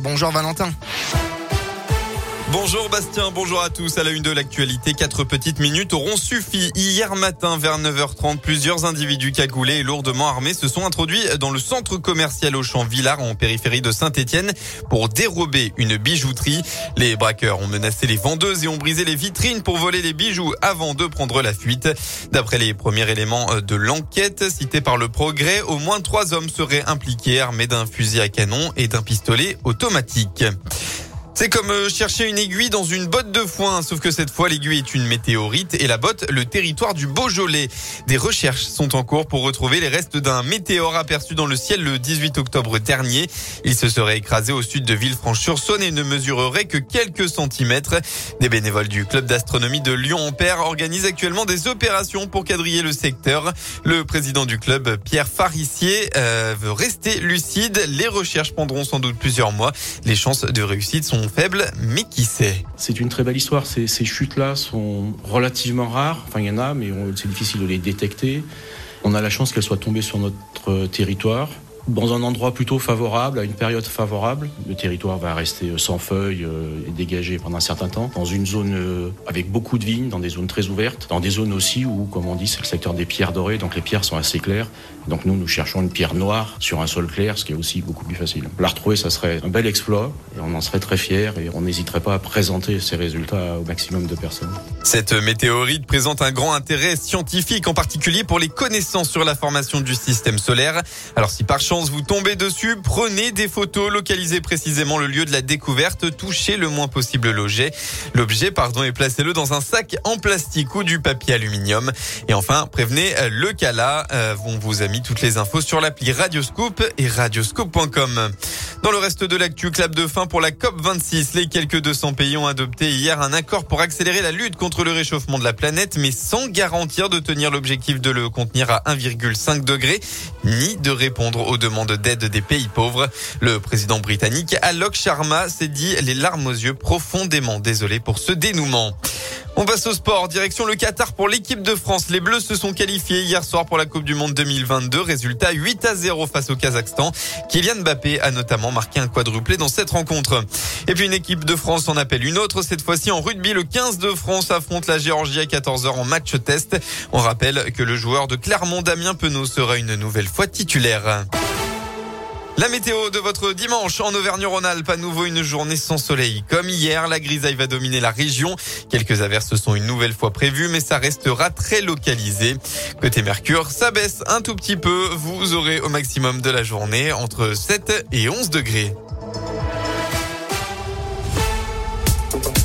Bonjour Valentin. Bonjour Bastien, bonjour à tous. À la une de l'actualité, quatre petites minutes auront suffi. Hier matin, vers 9h30, plusieurs individus cagoulés et lourdement armés se sont introduits dans le centre commercial Auchan Villard en périphérie de Saint-Etienne pour dérober une bijouterie. Les braqueurs ont menacé les vendeuses et ont brisé les vitrines pour voler les bijoux avant de prendre la fuite. D'après les premiers éléments de l'enquête cités par le progrès, au moins trois hommes seraient impliqués armés d'un fusil à canon et d'un pistolet automatique. C'est comme euh, chercher une aiguille dans une botte de foin, sauf que cette fois l'aiguille est une météorite et la botte le territoire du Beaujolais. Des recherches sont en cours pour retrouver les restes d'un météore aperçu dans le ciel le 18 octobre dernier. Il se serait écrasé au sud de Villefranche-sur-Saône et ne mesurerait que quelques centimètres. Des bénévoles du club d'astronomie de Lyon-en-Père organisent actuellement des opérations pour quadriller le secteur. Le président du club, Pierre Farissier, euh, veut rester lucide. Les recherches prendront sans doute plusieurs mois. Les chances de réussite sont mais qui sait C'est une très belle histoire. Ces, ces chutes-là sont relativement rares. Enfin, il y en a, mais c'est difficile de les détecter. On a la chance qu'elles soient tombées sur notre territoire dans un endroit plutôt favorable, à une période favorable. Le territoire va rester sans feuilles euh, et dégagé pendant un certain temps, dans une zone euh, avec beaucoup de vignes, dans des zones très ouvertes, dans des zones aussi où, comme on dit, c'est le secteur des pierres dorées, donc les pierres sont assez claires. Donc nous, nous cherchons une pierre noire sur un sol clair, ce qui est aussi beaucoup plus facile. La retrouver, ça serait un bel exploit, et on en serait très fiers, et on n'hésiterait pas à présenter ces résultats au maximum de personnes. Cette météorite présente un grand intérêt scientifique, en particulier pour les connaissances sur la formation du système solaire. Alors si par chance vous tombez dessus, prenez des photos, localisez précisément le lieu de la découverte, touchez le moins possible l'objet. L'objet, pardon, et placez-le dans un sac en plastique ou du papier aluminium. Et enfin, prévenez le CALA. Euh, on vous a mis toutes les infos sur l'appli Radioscope et radioscope.com. Dans le reste de l'actu, clap de fin pour la COP26. Les quelques 200 pays ont adopté hier un accord pour accélérer la lutte contre le réchauffement de la planète, mais sans garantir de tenir l'objectif de le contenir à 1,5 degré, ni de répondre aux demandes d'aide des pays pauvres. Le président britannique Alok Sharma s'est dit les larmes aux yeux profondément désolé pour ce dénouement. On passe au sport. Direction le Qatar pour l'équipe de France. Les Bleus se sont qualifiés hier soir pour la Coupe du Monde 2022. Résultat 8 à 0 face au Kazakhstan. Kylian Mbappé a notamment marqué un quadruplé dans cette rencontre. Et puis une équipe de France en appelle une autre. Cette fois-ci en rugby, le 15 de France affronte la Géorgie à 14h en match test. On rappelle que le joueur de Clermont, Damien Penaud, sera une nouvelle fois titulaire. La météo de votre dimanche en Auvergne-Rhône-Alpes, à nouveau une journée sans soleil. Comme hier, la grisaille va dominer la région. Quelques averses sont une nouvelle fois prévues, mais ça restera très localisé. Côté Mercure, ça baisse un tout petit peu. Vous aurez au maximum de la journée entre 7 et 11 degrés.